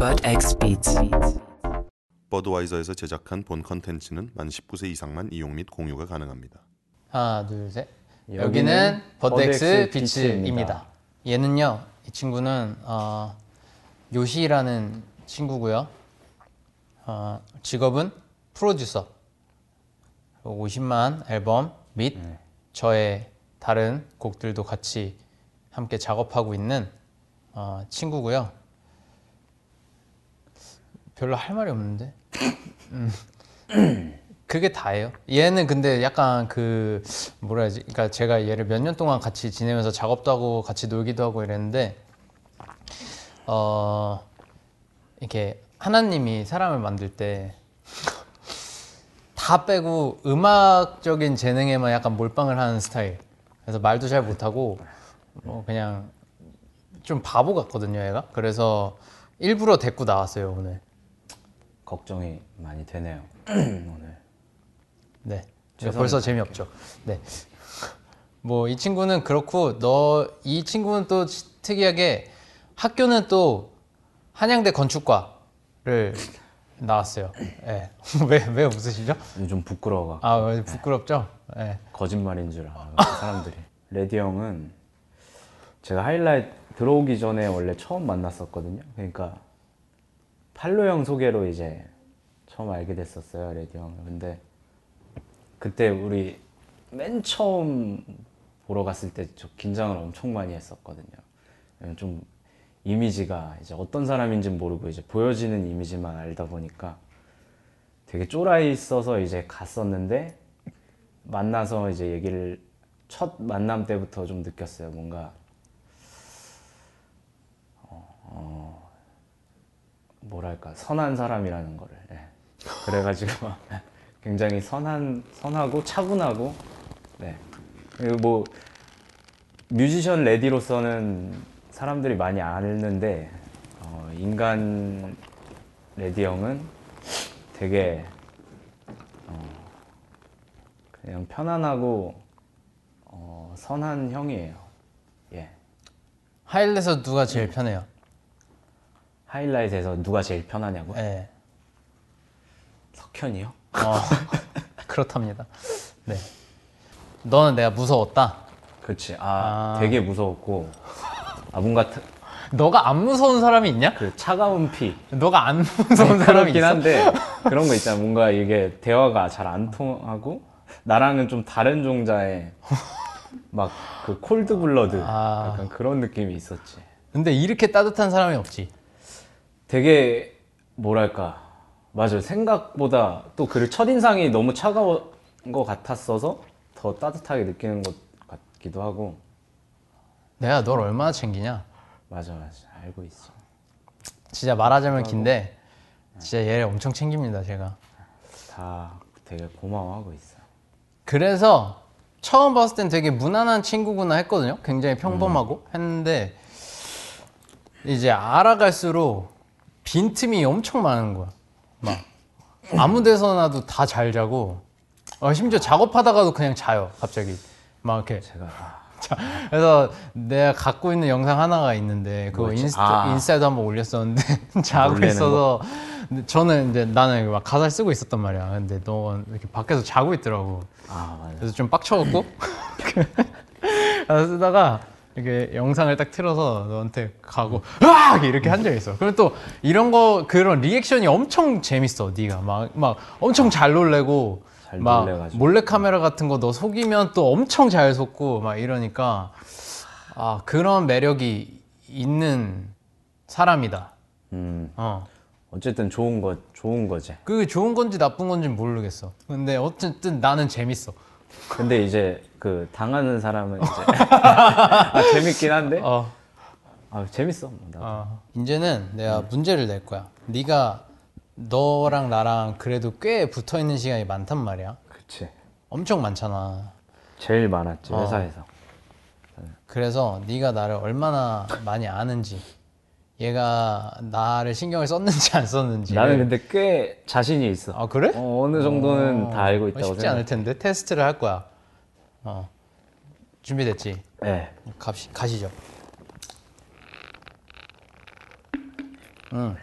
Bud X Beats. 버드와이저에서 제작한 본 컨텐츠는 만 19세 이상만 이용 및 공유가 가능합니다. 하나 둘 셋. 여기는 비츠입니다. 비츠입니다. 얘는요, 이 친구는 어, 요시라는 친구고요. 어, 직업은 프로듀서. 50만 앨범 및 네. 저의 다른 곡들도 같이 함께 작업하고 있는 어, 친구고요. 별로 할 말이 없는데. 그게 다예요. 얘는 근데 약간 그 뭐라 해야지? 그러니까 제가 얘를 몇 년 동안 같이 지내면서 작업도 하고 같이 놀기도 하고 이랬는데 어 이렇게 하나님이 사람을 만들 때 다 빼고 음악적인 재능에만 약간 몰빵을 하는 스타일. 그래서 말도 잘 못하고 뭐 그냥 좀 바보 같거든요, 얘가. 그래서 일부러 데리고 나왔어요 오늘. 걱정이 많이 되네요. 오늘. 네. 저 죄송합니다. 벌써 재미없죠. 네. 뭐 이 친구는 그렇고 너 이 친구는 또 치- 특이하게 학교는 또 한양대 건축과를 나왔어요. 예. 왜, 왜 웃으시죠? 좀 부끄러워. 아, 왜 부끄럽죠? 예. 거짓말인 줄 알아. 그 사람들이. 레디 형은 제가 하이라이트 들어오기 전에 원래 처음 만났었거든요. 그러니까 팔로 형 소개로 이제 처음 알게 됐었어요, 레디 형을. 근데 그때 우리 맨 처음 보러 갔을 때 저 긴장을 엄청 많이 했었거든요. 좀 이미지가 이제 어떤 사람인지 모르고 이제 보여지는 이미지만 알다 보니까 되게 쫄아 있어서 이제 갔었는데 만나서 이제 얘기를 첫 만남 때부터 좀 느꼈어요. 뭔가 어, 어, 뭐랄까 선한 사람이라는 거를. 예. 그래가지고 굉장히 선한 선하고 차분하고 네. 그리고 뭐 뮤지션 레디로서는 사람들이 많이 아는데 어, 인간 레디 형은 되게 어, 그냥 편안하고 어, 선한 형이에요. 예. 하이라이트에서 누가 제일 편해요? 하이라이트에서 누가 제일 편하냐고? 예. 석현이요? 어, 그렇답니다. 네. 너는 내가 무서웠다. 그렇지. 아, 아. 되게 무서웠고 아 뭔가 타- 너가 안 무서운 사람이 있냐? 그 차가운 피 너가 안 무서운 사람이 그렇긴 있어? 한데 그런 거 있잖아. 뭔가 이게 대화가 잘 안 통하고 나랑은 좀 다른 종자의 막 그 cold blood 아. 약간 그런 느낌이 있었지. 근데 이렇게 따뜻한 사람이 없지. 되게 뭐랄까 맞아요. 생각보다 또 그 첫인상이 너무 차가운 것 같았어서 더 따뜻하게 느끼는 것 같기도 하고. 내가 널 얼마나 챙기냐? 맞아 맞아. 알고 있어. 진짜 말하자면 긴데 진짜 얘를 엄청 챙깁니다 제가. 다 되게 고마워하고 있어. 그래서 처음 봤을 땐 되게 무난한 친구구나 했거든요. 굉장히 평범하고 했는데 이제 알아갈수록 빈틈이 엄청 많은 거야. 막 아무 데서나도 다 잘 자고 어, 심지어 작업하다가도 그냥 자요. 갑자기 막 이렇게 제가 아, 자, 그래서 내가 갖고 있는 영상 하나가 있는데 그거 뭐였지? 인스타, 아. 인스타에도 한번 올렸었는데 자고 놀래는 있어서 근데 저는 이제 나는 막 가사를 쓰고 있었단 말이야. 근데 너 이렇게 밖에서 자고 있더라고. 아 맞아 그래서 좀 빡쳐갖고 그래서 쓰다가 이렇게 영상을 딱 틀어서 너한테 가고 으악 이렇게 한 적이 있어. 그리고 또 이런 거 그런 리액션이 엄청 재밌어. 네가 막 막 엄청 잘 놀래고 잘막 놀래가지고. 몰래 카메라 같은 거 너 속이면 또 엄청 잘 속고 막 이러니까 아 그런 매력이 있는 사람이다. 음 어. 어쨌든 좋은 거 좋은 거지 그게 좋은 건지 나쁜 건지 모르겠어. 근데 어쨌든 나는 재밌어. 근데 이제 그 당하는 사람은 이제 아, 재밌긴 한데 어. 아 재밌어 뭐, 나도. 어, 이제는 내가 문제를 낼 거야. 네가 너랑 나랑 그래도 꽤 붙어 있는 시간이 많단 말이야. 그치 엄청 많잖아. 제일 많았지 어. 회사에서 그래서 네가 나를 얼마나 많이 아는지, 얘가 나를 신경을 썼는지 안 썼는지. 나는 근데 꽤 자신이 있어 아 그래? 어, 어느 정도는 어, 다 알고 있다고 쉽지 생각 않을 텐데 테스트를 할 거야. 어, 준비됐지? 네. 갑시, 가시죠. 응.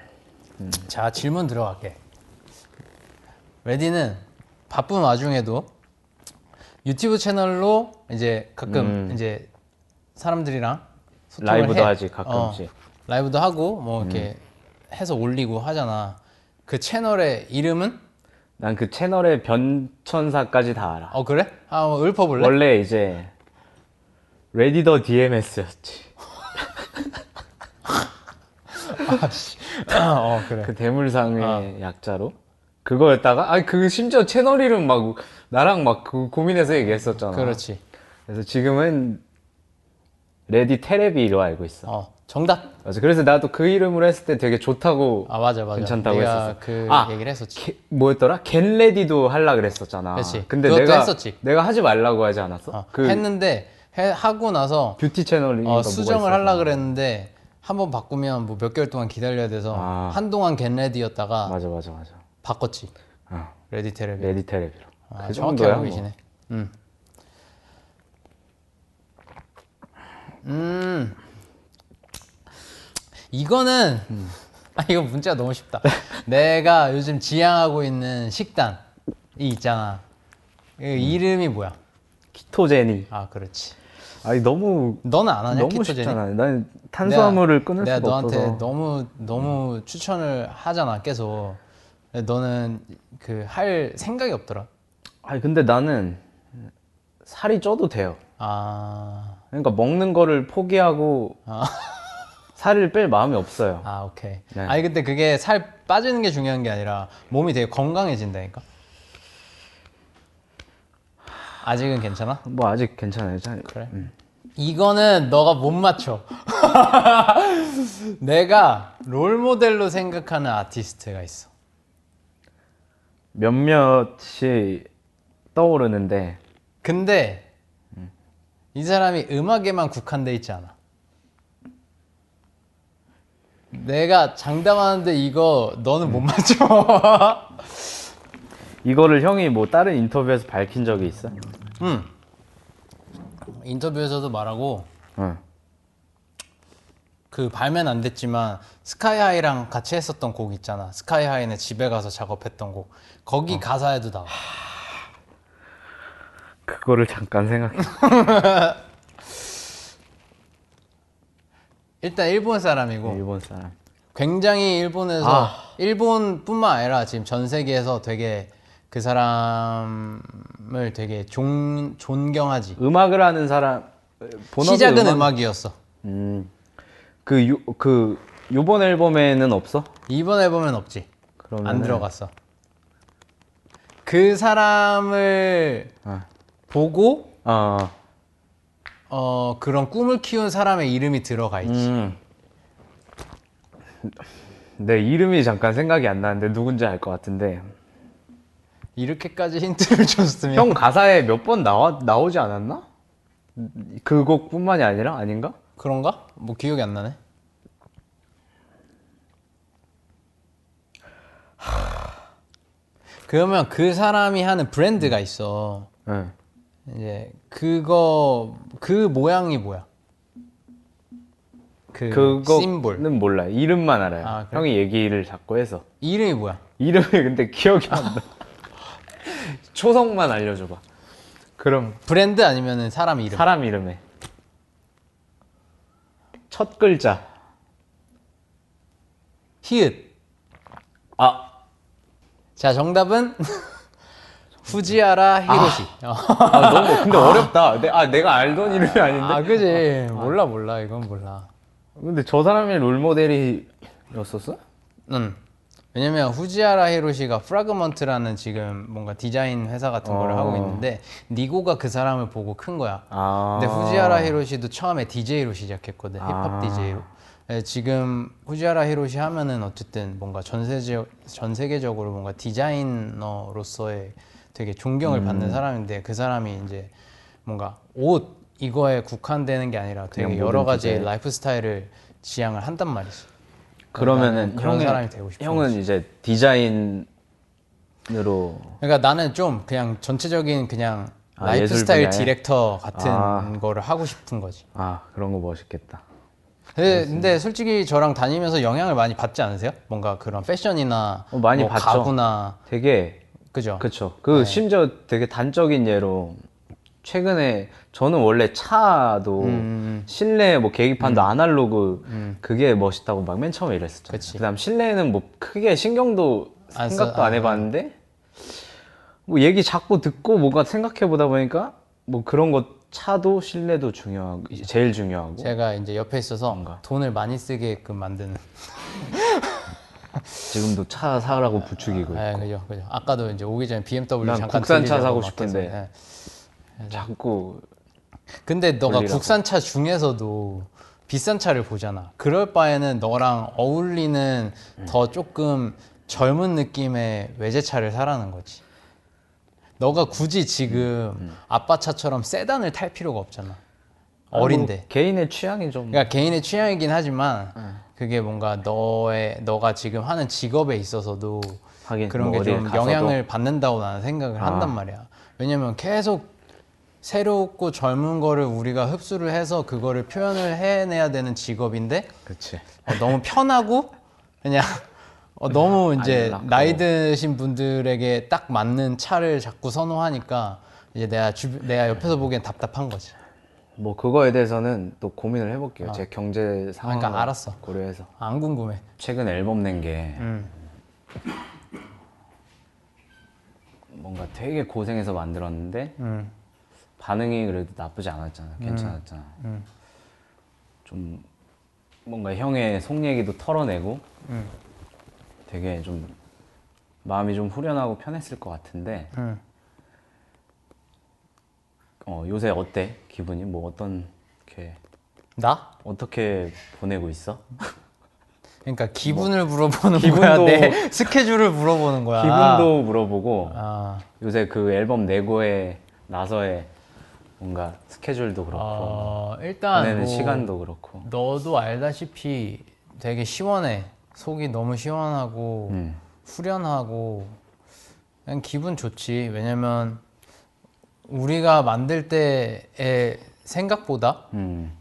자 질문 들어갈게. 레디는 바쁜 와중에도 유튜브 채널로 이제 가끔 이제 사람들이랑 소통을 라이브도 해. 하지, 가끔씩. 어, 라이브도 하고 뭐 이렇게 해서 올리고 하잖아. 그 채널의 이름은? 난 그 채널의 변천사까지 다 알아. 어 그래? 한번 읊어볼래? 원래 이제 레디 the DMS였지. 어 그래. 그 대물상의 약자로 그거였다가 아니 그 심지어 채널 이름 막 나랑 막 그 고민해서 얘기했었잖아. 그렇지. 그래서 지금은 레디 테레비로 알고 있어. 어 정답. 맞아. 그래서 나도 그 이름으로 했을 때 되게 좋다고 아 맞아 맞아. 괜찮다고 내가 했었어. 그 아, 얘기를 했었지. 게- 뭐였더라? 겟레디도 할라 그랬었잖아. 그치. 근데 내가 했었지. 내가 하지 말라고 하지 않았어? 어, 그 했는데 해, 하고 나서 뷰티 채널이 어, 수정을 하려 그랬는데 한 번 바꾸면 뭐 몇 개월 동안 기다려야 돼서 아. 한동안 겟레디였다가 맞아 맞아 맞아. 바꿨지. 어, 레디 테레비. 레디 테레비로. 아, 그 정확히. 알고 뭐. 계시네. 음. 음. 이거는 아 이거 문제가 너무 쉽다. 내가 요즘 지향하고 있는 식단이 있잖아. 그 이름이 뭐야? 키토제니. 아 그렇지. 아니 너무 너는 안 하냐 너무 키토제니? 쉽잖아. 난 탄수화물을 끊을 내가 수가 너한테 없어서. 너무 너무 추천을 하잖아 계속. 너는 그 할 생각이 없더라. 아니 근데 나는 살이 쪄도 돼요. 아, 그러니까 먹는 거를 포기하고 살을 뺄 마음이 없어요. 아 오케이. 네. 아니 근데 그게 살 빠지는 게 중요한 게 아니라 몸이 되게 건강해진다니까. 아직은 괜찮아? 뭐 아직 괜찮아요. 잘- 그래. 이거는 너가 못 맞춰. 내가 롤 모델로 생각하는 아티스트가 있어. 몇몇이 떠오르는데 근데 이 사람이 음악에만 국한돼 있지 않아. 내가 장담하는데 이거 너는 못 맞춰. 이거를 형이 뭐 다른 인터뷰에서 밝힌 적이 있어? 응. 인터뷰에서도 말하고 응. 그 발매는 안 됐지만 스카이하이랑 같이 했었던 곡 있잖아. 스카이하이는 집에 가서 작업했던 곡. 거기 가사에도 나와. 그거를 잠깐 생각해. 일단 일본 사람이고 일본 사람. 굉장히 일본에서 아. 일본뿐만 아니라 지금 전 세계에서 되게 그 사람을 되게 존, 존경하지. 음악을 하는 사람 본업이 시작은 음악- 음악... 이었어 음. 그, 요, 그, 요번 앨범에는 없어? 이번 앨범엔 없지. 그러면은- 안 들어갔어. 그 사람을 어. 보고 어. 어, 그런 꿈을 키운 사람의 이름이 들어가 있지. 음. 내 이름이 잠깐 생각이 안 나는데 누군지 알 것 같은데. 이렇게까지 힌트를 줬으면 형 가사에 몇 번 나와, 나오지 않았나? 그 곡뿐만이 아니라? 아닌가? 그런가? 뭐 기억이 안 나네. 그러면 그 사람이 하는 브랜드가 있어. 응. 이제 그거 그 모양이 뭐야? 그 그거는 심볼 몰라. 이름만 알아요. 아, 그래? 형이 얘기를 자꾸 해서. 이름이 뭐야? 이름이 근데 기억이 안 나. 초성만 알려줘봐. 그럼 브랜드 아니면은 사람 이름? 사람 이름에 첫 글자. 히읗. 아 자 정답은 후지하라 히로시. 어. 아, 너무 근데 어렵다. 내, 아 내가 알던 이름이 아닌데. 아 그지 몰라 몰라 이건 몰라. 근데 저 사람이 롤 모델이었었어? 응. 왜냐면 후지하라 히로시가 프라그먼트라는 지금 뭔가 디자인 회사 같은 거를 어. 하고 있는데 니고가 그 사람을 보고 큰 거야. 아. 근데 후지하라 히로시도 처음에 DJ로 시작했거든. 힙합 아. DJ로. 지금 후지하라 히로시 하면은 어쨌든 뭔가 전 세계 전 세계적으로 뭔가 디자이너로서의 되게 존경을 음. 받는 사람인데 그 사람이 이제 뭔가 옷 이거에 국한되는 게 아니라 되게 여러 가지 디자인. 라이프 스타일을 지향을 한단 말이지. 그러면은 그런 사람이 되고 싶은 형은 이제 디자인으로 그러니까 나는 좀 그냥 전체적인 그냥 아, 라이프 스타일? 디렉터 같은 아. 거를 하고 싶은 거지. 아 그런 거 멋있겠다. 근데, 근데 솔직히 저랑 다니면서 영향을 많이 받지 않으세요? 뭔가 그런 패션이나 어, 많이 뭐 받죠. 가구나 되게 그죠? 그쵸. 그 심지어 되게 단적인 예로 최근에 저는 원래 차도 음. 실내 뭐 계기판도 아날로그 그게 멋있다고 막 맨 처음에 이랬었죠. 그치. 그다음 실내는 뭐 크게 신경도 안 써- 생각도 안 아, 해봤는데 뭐 얘기 자꾸 듣고 뭔가 생각해 보다 보니까 뭐 그런 거 차도 실내도 중요하고 제일 중요하고 제가 이제 옆에 있어서 뭔가. 돈을 많이 쓰게끔 만드는. 지금도 차 사라고 부추기고 네, 그죠, 그죠. 아까도 이제 오기 전에 BMW 난 잠깐 국산차 들리려고 사고 막 싶은데. 네. 자꾸 근데 너가 돌리라고. 국산 차 중에서도 비싼 차를 보잖아. 그럴 바에는 너랑 어울리는 음. 더 조금 젊은 느낌의 외제차를 사라는 거지. 너가 굳이 지금 음. 아빠 차처럼 세단을 탈 필요가 없잖아. 뭐 어린데. 개인의 취향이 좀 그러니까 개인의 취향이긴 하지만 음. 그게 뭔가 너의 너가 지금 하는 직업에 있어서도 하긴 그런 뭐 게좀 어딜 가서도 영향을 받는다고 나는 생각을 아. 한단 말이야. 왜냐면 계속 새롭고 젊은 거를 우리가 흡수를 해서 그거를 표현을 해내야 되는 직업인데 어, 너무 편하고 그냥 어, 너무 이제. 나이 드신 분들에게 딱 맞는 차를 자꾸 선호하니까 이제 내가 주, 내가 옆에서 보기엔 답답한 거지. 뭐 그거에 대해서는 또 고민을 해볼게요. 제 경제 상황을 그러니까 알았어. 고려해서 안 궁금해. 최근 앨범 낸 게 음. 뭔가 되게 고생해서 만들었는데 음. 반응이 그래도 나쁘지 않았잖아. 괜찮았잖아. 음. 좀 뭔가 형의 속 얘기도 털어내고 음. 되게 좀 마음이 좀 후련하고 편했을 것 같은데 음. 어, 요새 어때 기분이 뭐 어떤 게 나? 어떻게 보내고 있어? 그러니까 기분을 물어보는 기분도- 거야. 내 스케줄을 물어보는 거야. 기분도 물어보고 아, 요새 그 앨범 내고에 나서의 뭔가 스케줄도 그렇고 어, 일단 보내는 뭐 시간도 그렇고 너도 알다시피 되게 시원해. 속이 너무 시원하고 음. 후련하고 그냥 기분 좋지. 왜냐면 우리가 만들 때의 생각보다 음.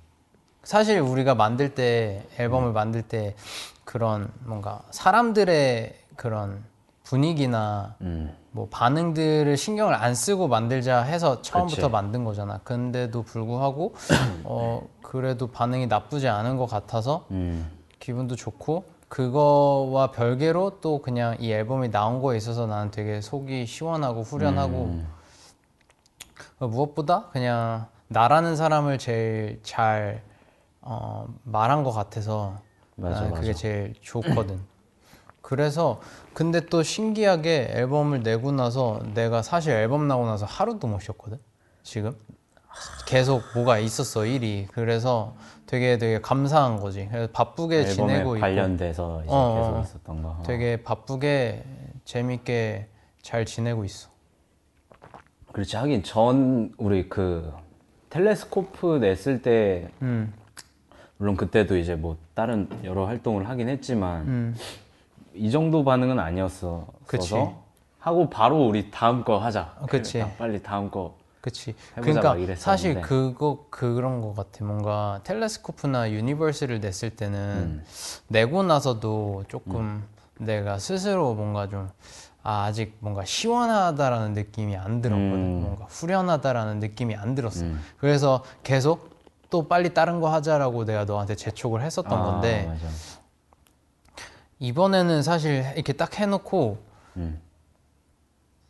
사실 우리가 만들 때 앨범을 만들 때 그런 뭔가 사람들의 그런 분위기나 음. 뭐 반응들을 신경을 안 쓰고 만들자 해서 처음부터 그치. 만든 거잖아. 근데도 불구하고 어 그래도 반응이 나쁘지 않은 것 같아서 음. 기분도 좋고 그거와 별개로 또 그냥 이 앨범이 나온 거에 있어서 나는 되게 속이 시원하고 후련하고 음. 어, 무엇보다 그냥 나라는 사람을 제일 잘 어, 말한 것 같아서 맞아, 그게 맞아. 제일 좋거든. 그래서 근데 또 신기하게 앨범을 내고 나서 내가 사실 앨범 나고 나서 하루도 못 쉬었거든. 지금 계속 뭐가 있었어 일이. 그래서 되게 되게 감사한 거지. 그래서 바쁘게 지내고 있고 관련돼서 이제 어, 계속 어. 있었던 거. 되게 바쁘게 재밌게 잘 지내고 있어. 그렇지 하긴 전 우리 그 Telescope 냈을 때 음, 물론 그때도 이제 뭐 다른 여러 활동을 하긴 했지만 음. 이 정도 반응은 아니었어. 그치. 서서 하고 바로 우리 다음 거 하자. 어, 그치. 빨리 다음 거. 그치. 그러니까. 사실 그거 그런 거 같아. 뭔가 Telescope나 Universe를 냈을 때는 음. 내고 나서도 조금 내가 스스로 뭔가 좀 아, 아직 뭔가 시원하다라는 느낌이 안 들었거든. 음. 뭔가 후련하다라는 느낌이 안 들었어. 음. 그래서 계속 또 빨리 다른 거 하자라고 내가 너한테 재촉을 했었던 아, 건데 맞아. 이번에는 사실 이렇게 딱 해놓고 음.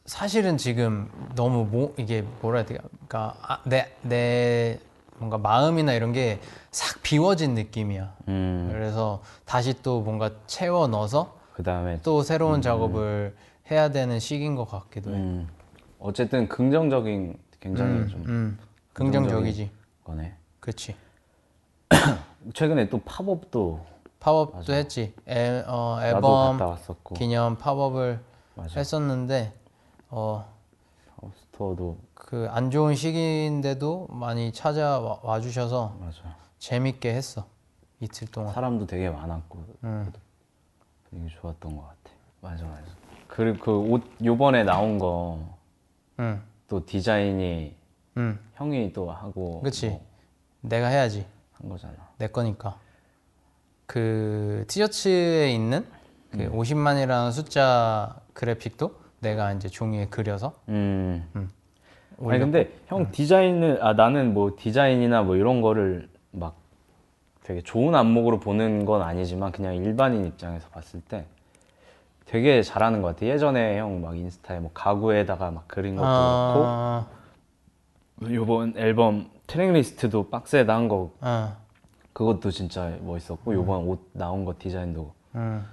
사실은 지금 너무 뭐 이게 뭐라 해야 될까? 그러니까 아, 내, 내 뭔가 마음이나 이런 게 싹 비워진 느낌이야. 음. 그래서 다시 또 뭔가 채워 넣어서 그 다음에 또 새로운 작업을 해야 되는 시기인 것 같기도 해. 음. 어쨌든 긍정적인 굉장히 음, 좀 음, 긍정적이지. 거네. 그렇지. 최근에 또 팝업도 팝업도 했지. 앨, 어, 앨범 기념 팝업을 맞아. 했었는데 어, 팝업 스토어도 그 안 좋은 시기인데도 많이 찾아와 와 주셔서 맞아. 재밌게 했어. 이틀 동안. 사람도 되게 많았고 음. 되게 좋았던 것 같아. 맞아 맞아. 그리고 그 옷 요번에 나온 거또 응. 디자인이 응. 형이 또 하고 그치. 뭐 내가 해야지. 한 거잖아. 내 거니까. 그 티셔츠에 있는 그 50만이라는 숫자 그래픽도 내가 이제 종이에 그려서 음. 아니 올렸고. 근데 형 디자인을 아 나는 뭐 디자인이나 뭐 이런 거를 막 되게 좋은 안목으로 보는 건 아니지만 그냥 일반인 입장에서 봤을 때 되게 잘하는 것 같아. 예전에 형 막 인스타에 뭐 가구에다가 막 그린 것도 아, 그렇고 요번 앨범 트랙 리스트도 박스에다 한거 아, 그것도 진짜 멋있었고 요번 옷 나온 거 디자인도 음.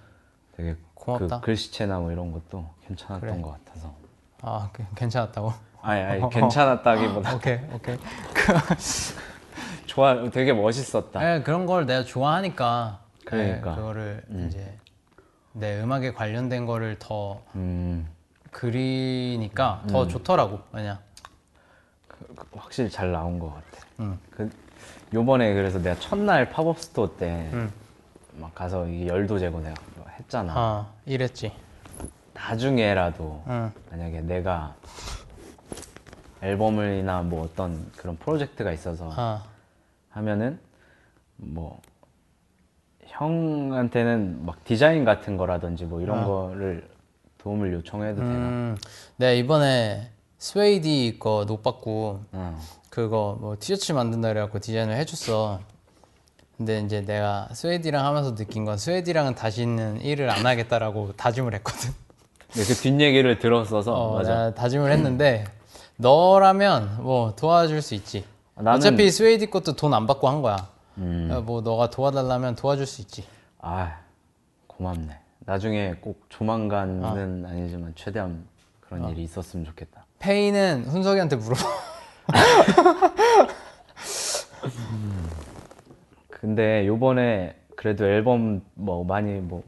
되게 고맙다. 그 글씨체나 뭐 이런 것도 괜찮았던 그래. 것 같아서 아 그- 괜찮았다고? 아니 아니 괜찮았다기보다 오케이 오케이. 좋아 되게 멋있었다. 네, 그런 걸 내가 좋아하니까 그러니까. 네, 그거를 이제 내 음악에 관련된 거를 더 음. 그리니까 더 좋더라고 왜냐 그- 확실히 잘 나온 것 같아. 응. 그 요번에 그래서 내가 첫날 팝업 스토어 때 막 응. 가서 열도 재고 내가 뭐 했잖아. 어 이랬지 나중에라도 응. 만약에 내가 앨범이나 뭐 어떤 그런 프로젝트가 있어서 아 하면은 뭐 형한테는 막 디자인 같은 거라든지 뭐 이런 거를 도움을 요청해도 되나? 음, 내가 이번에 스웨이디 거 노받고 어. 그거 뭐 티셔츠 만든다 그래갖고 디자인을 해줬어. 근데 이제 내가 스웨디랑 하면서 느낀 건 스웨디랑은 다시는 일을 안 하겠다라고 다짐을 했거든. 근데 그 뒷얘기를 들었어서 어, 맞아. 다짐을 했는데 너라면 뭐 도와줄 수 있지. 나는- 어차피 스웨이디 것도 돈 안 받고 한 거야. 음. 어, 뭐 너가 도와달라면 도와줄 수 있지. 아 고맙네. 나중에 꼭 조만간은 아 니지만 최대한 그런 일이 있었으면 좋겠다. 페이는 훈석이한테 물어봐. 근데 요번에 그래도 앨범 뭐 많이 뭐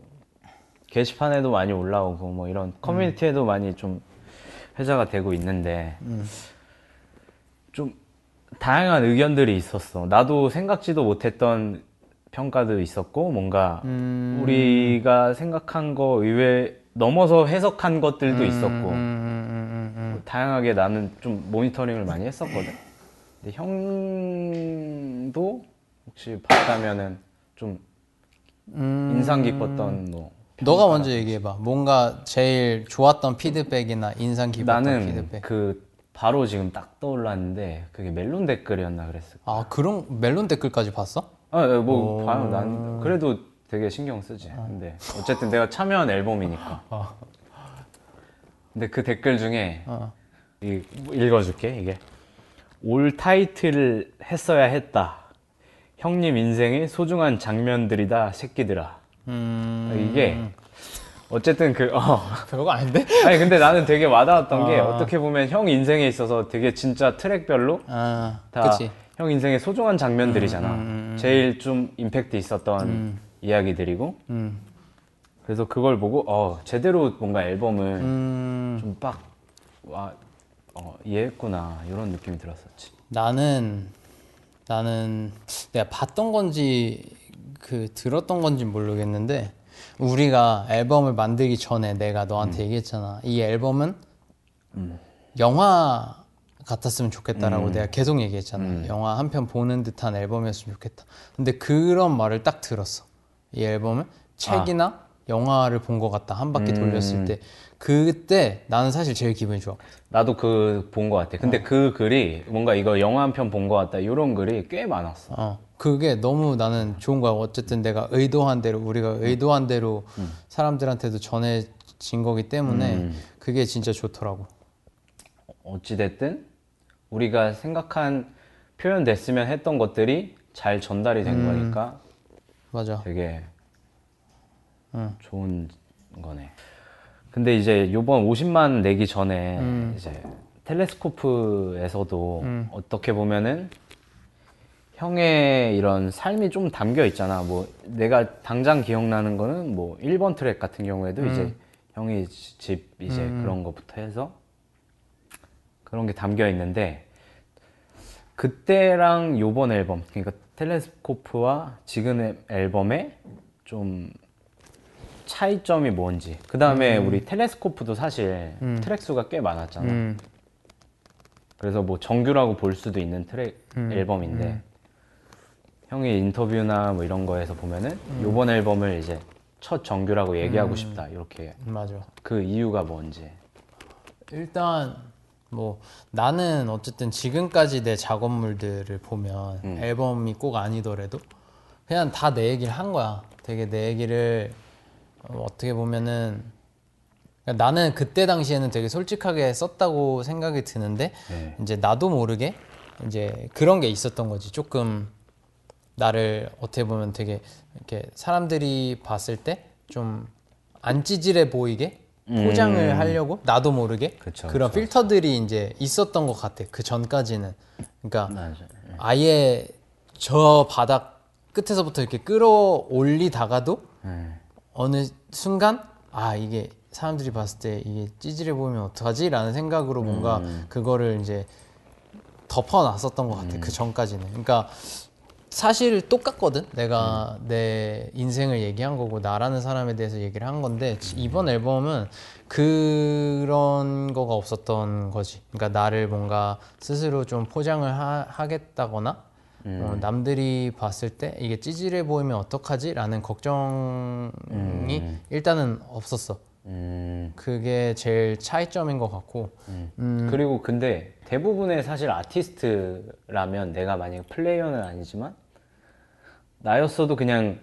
게시판에도 많이 올라오고 뭐 이런 커뮤니티에도 많이 좀 회자가 되고 있는데 좀 다양한 의견들이 있었어. 나도 생각지도 못했던 평가도 있었고 뭔가 우리가 생각한 거 의외 넘어서 해석한 것들도 있었고 음, 음, 음, 음. 다양하게 나는 좀 모니터링을 많이 했었거든. 근데 형도 혹시 봤다면은 좀 음. 인상 깊었던 뭐 너가 먼저 얘기해봐. 뭔가 제일 좋았던 피드백이나 인상 깊었던 나는 피드백. 그 바로 지금 딱 떠올랐는데 그게 멜론 댓글이었나 거야. 아 그런 멜론 댓글까지 봤어? 아, 예, 뭐 봐요. 난 그래도 되게 신경 쓰지. 근데 어쨌든 내가 참여한 앨범이니까. 근데 그 댓글 중에 어. 이, 읽어줄게 이게 올 타이틀을 했어야 했다. 형님 인생의 소중한 장면들이다 새끼들아. 음. 이게 어쨌든 그 어. 별거 아닌데? 아니 근데 나는 되게 와닿았던 게 아. 어떻게 보면 형 인생에 있어서 되게 진짜 트랙별로 아다 그치. 형 인생의 소중한 장면들이잖아. 제일 좀 임팩트 있었던 이야기들이고. 음. 그래서 그걸 보고 어 제대로 뭔가 앨범을 음. 좀빡 와, 어, 이해했구나 이런 느낌이 들었었지. 나는 나는 내가 봤던 건지 그 들었던 건지 모르겠는데 우리가 앨범을 만들기 전에 내가 너한테 얘기했잖아. 이 앨범은 영화 같았으면 좋겠다라고 내가 계속 얘기했잖아. 영화 한 편 보는 듯한 앨범이었으면 좋겠다. 근데 그런 말을 딱 들었어. 이 앨범은 책이나 영화를 본 것 같다. 한 바퀴 돌렸을 때 그때 나는 사실 제일 기분이 좋아. 나도 그 본 것 같아. 근데 그 글이 뭔가 이거 영화 한 편 본 것 같다 이런 글이 꽤 많았어. 어, 그게 너무 나는 좋은 거야. 어쨌든 내가 의도한 대로 우리가 의도한 대로 사람들한테도 전해진 거기 때문에 그게 진짜 좋더라고. 어찌 됐든 우리가 생각한 표현됐으면 했던 것들이 잘 전달이 된 거니까 맞아. 되게 좋은 거네. 근데 이제 요번 50만 내기 전에 이제 텔레스코프에서도 어떻게 보면은 형의 이런 삶이 좀 담겨 있잖아. 뭐 내가 당장 기억나는 거는 뭐 1번 트랙 같은 경우에도 이제 형이 지- 집 이제 그런 거부터 해서 그런 게 담겨 있는데 그때랑 요번 앨범 그러니까 텔레스코프와 지금 앨범의 좀 차이점이 뭔지. 그 다음에 우리 텔레스코프도 사실 트랙 수가 꽤 많았잖아. 음, 그래서 뭐 정규라고 볼 수도 있는 트랙 앨범인데 형이 인터뷰나 뭐 이런 거에서 보면은 음. 요번 앨범을 이제 첫 정규라고 얘기하고 싶다 이렇게 맞아. 그 이유가 뭔지 일단 뭐 나는 어쨌든 지금까지 내 작업물들을 보면 음. 앨범이 꼭 아니더라도 그냥 다 내 얘기를 한 거야. 되게 내 얘기를 어, 어떻게 보면은 그러니까 나는 그때 당시에는 되게 솔직하게 썼다고 생각이 드는데 네. 이제 나도 모르게 이제 그런 게 있었던 거지. 조금 나를 어떻게 보면 되게 이렇게 사람들이 봤을 때 좀 안 찌질해 보이게 포장을 음. 하려고 나도 모르게 그쵸, 그런 그쵸, 필터들이 이제 있었던 것 같아. 그 전까지는. 그러니까 맞아. 아예 저 바닥 끝에서부터 이렇게 끌어올리다가도 네. 어느 순간 아 이게 사람들이 봤을 때 이게 찌질해 보이면 어떡하지라는 생각으로 뭔가 음. 그거를 이제 덮어놨었던 것 같아 그 전까지는 그러니까 사실 똑같거든. 내가 내 인생을 얘기한 거고 나라는 사람에 대해서 얘기를 한 건데 지- 이번 앨범은 그런 거가 없었던 거지. 그러니까 나를 뭔가 스스로 좀 포장을 하, 하겠다거나 어, 남들이 봤을 때 이게 찌질해 보이면 어떡하지라는 걱정이 일단은 없었어. 음, 그게 제일 차이점인 것 같고. 음, 그리고 근데 대부분의 사실 아티스트라면 내가 만약 플레이어는 아니지만 나였어도 그냥